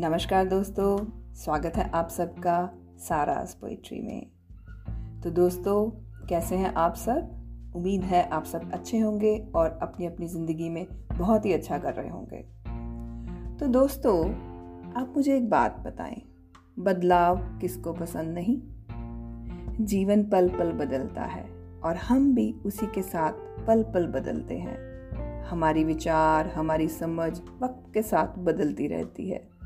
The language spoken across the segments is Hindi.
नमस्कार दोस्तों, स्वागत है आप सबका सारास पोइट्री में। तो दोस्तों, कैसे हैं आप सब? उम्मीद है आप सब अच्छे होंगे और अपनी अपनी ज़िंदगी में बहुत ही अच्छा कर रहे होंगे। तो दोस्तों, आप मुझे एक बात बताएँ। बदलाव किसको पसंद नहीं? जीवन पल पल बदलता है और हम भी उसी के साथ पल पल बदलते हैं। हमारी विचार, हमारी समझ वक्त के साथ बदलती रहती है।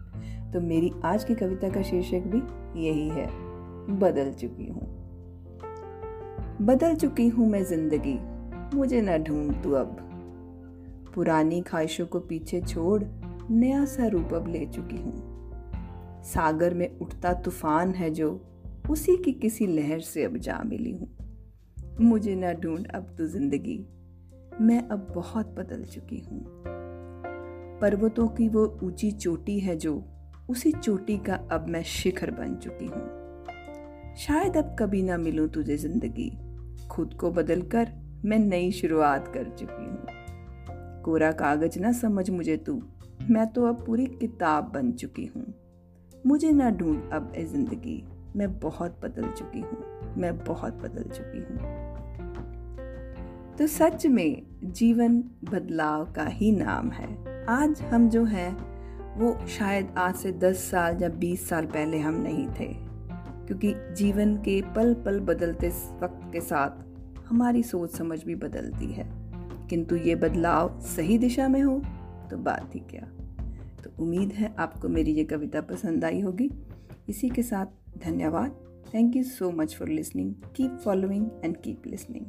तो मेरी आज की कविता का शीर्षक भी यही है, बदल चुकी हूँ। बदल चुकी हूँ मैं ज़िंदगी, मुझे न ढूंढ तू अब। पुरानी ख्वाहिशों को पीछे छोड़, नया सा रूप अब ले चुकी हूँ। सागर में उठता तूफ़ान है जो, उसी की किसी लहर से अब जा मिली हूँ। मुझे न ढूंढ अब तो ज़िंदगी, मैं अब बहुत बदल चुकी हूँ। पर्वतों की वो ऊँची चोटी है जो उसी चोटी का अब मैं शिखर बन चुकी हूँ। शायद अब कभी ना मिलूं तुझे ज़िंदगी। खुद को बदल कर मैं नई शुरुआत कर चुकी हूँ। कोरा कागज़ ना समझ मुझे तू। मैं तो अब पूरी किताब बन चुकी हूँ। मुझे ना ढूंढ अब ए ज़िंदगी। मैं बहुत बदल चुकी हूँ। मैं बहुत बदल चुकी हूँ। तो सच में जीवन बदलाव का ही नाम है। आज हम जो हैं वो शायद आज से दस साल या बीस साल पहले हम नहीं थे, क्योंकि जीवन के पल पल बदलते वक्त के साथ हमारी सोच समझ भी बदलती है। किंतु ये बदलाव सही दिशा में हो तो बात ही क्या। तो उम्मीद है आपको मेरी ये कविता पसंद आई होगी। इसी के साथ धन्यवाद। Thank you so much for listening keep following and keep listening